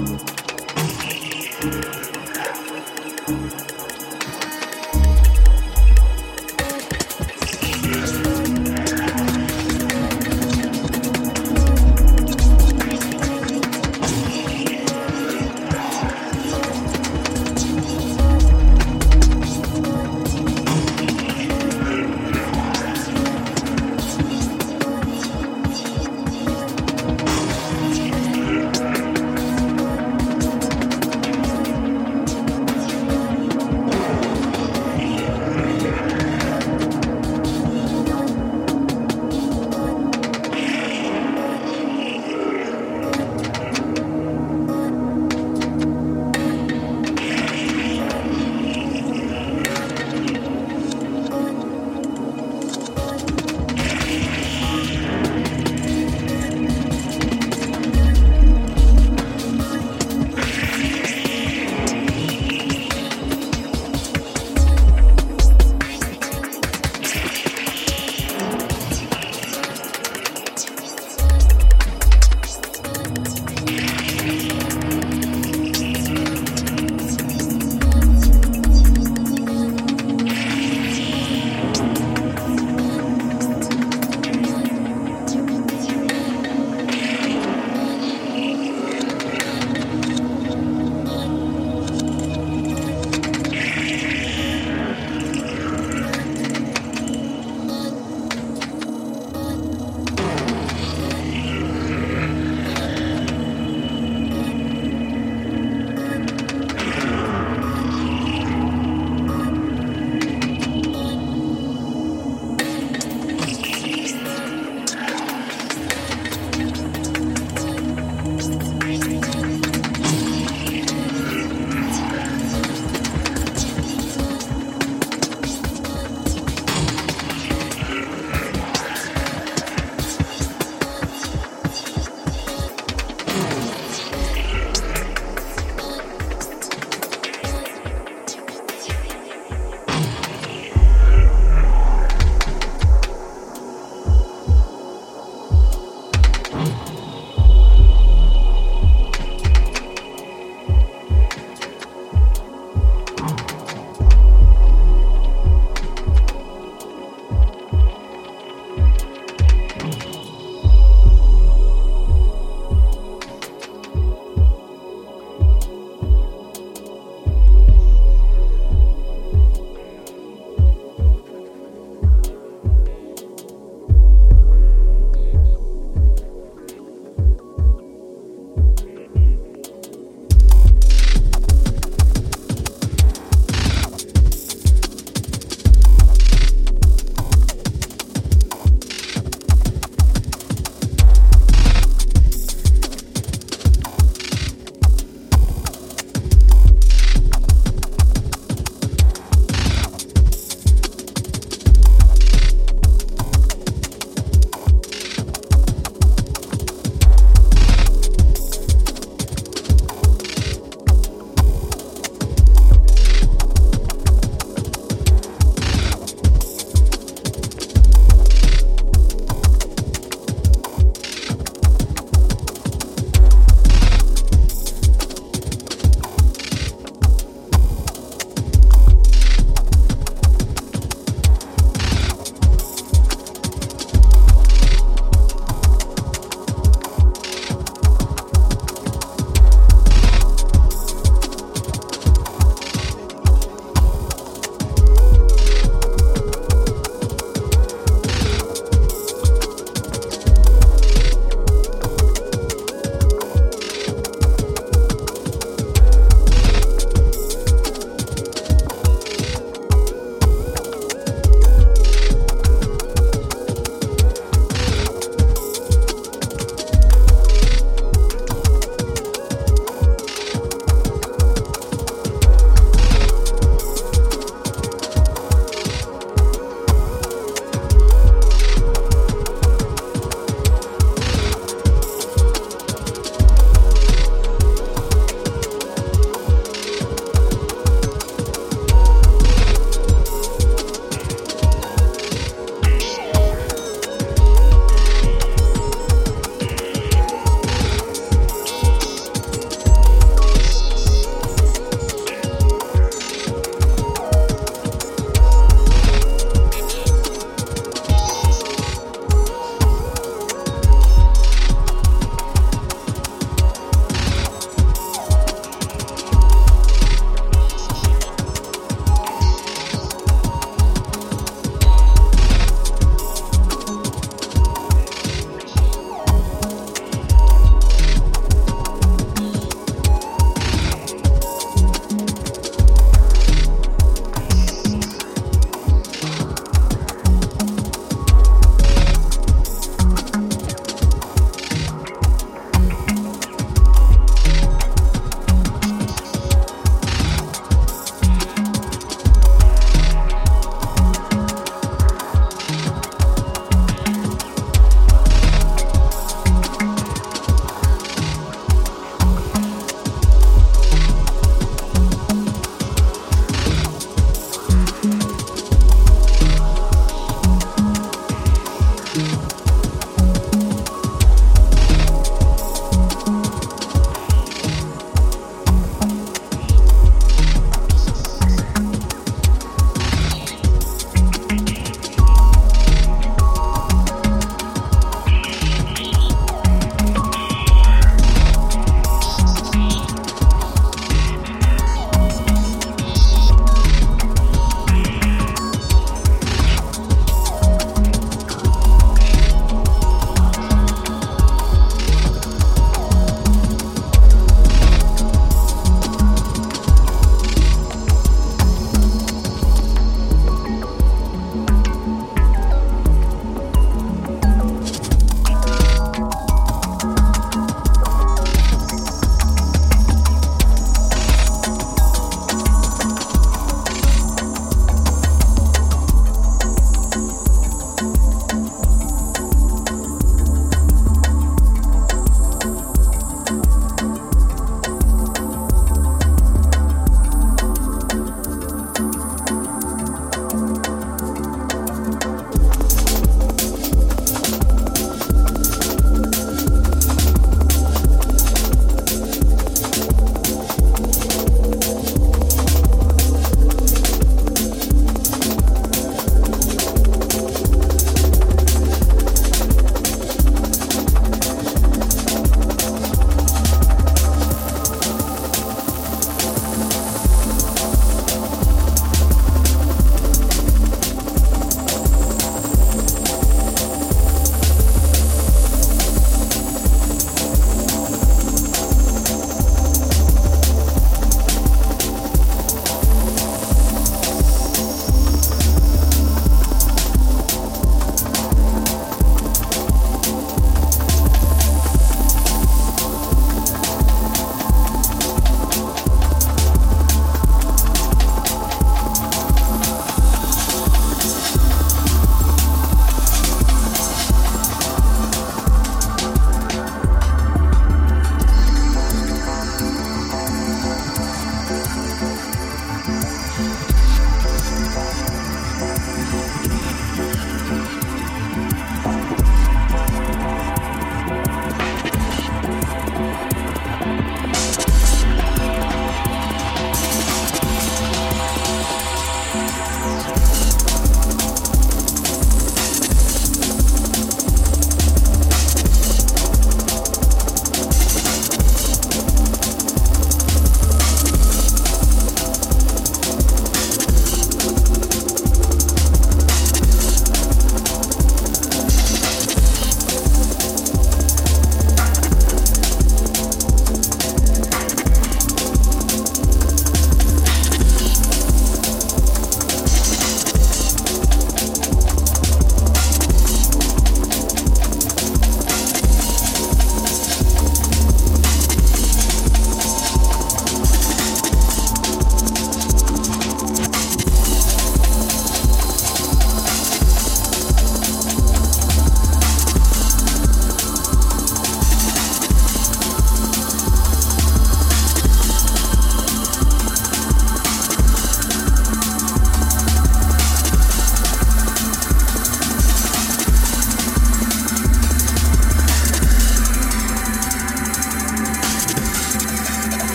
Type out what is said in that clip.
Bye.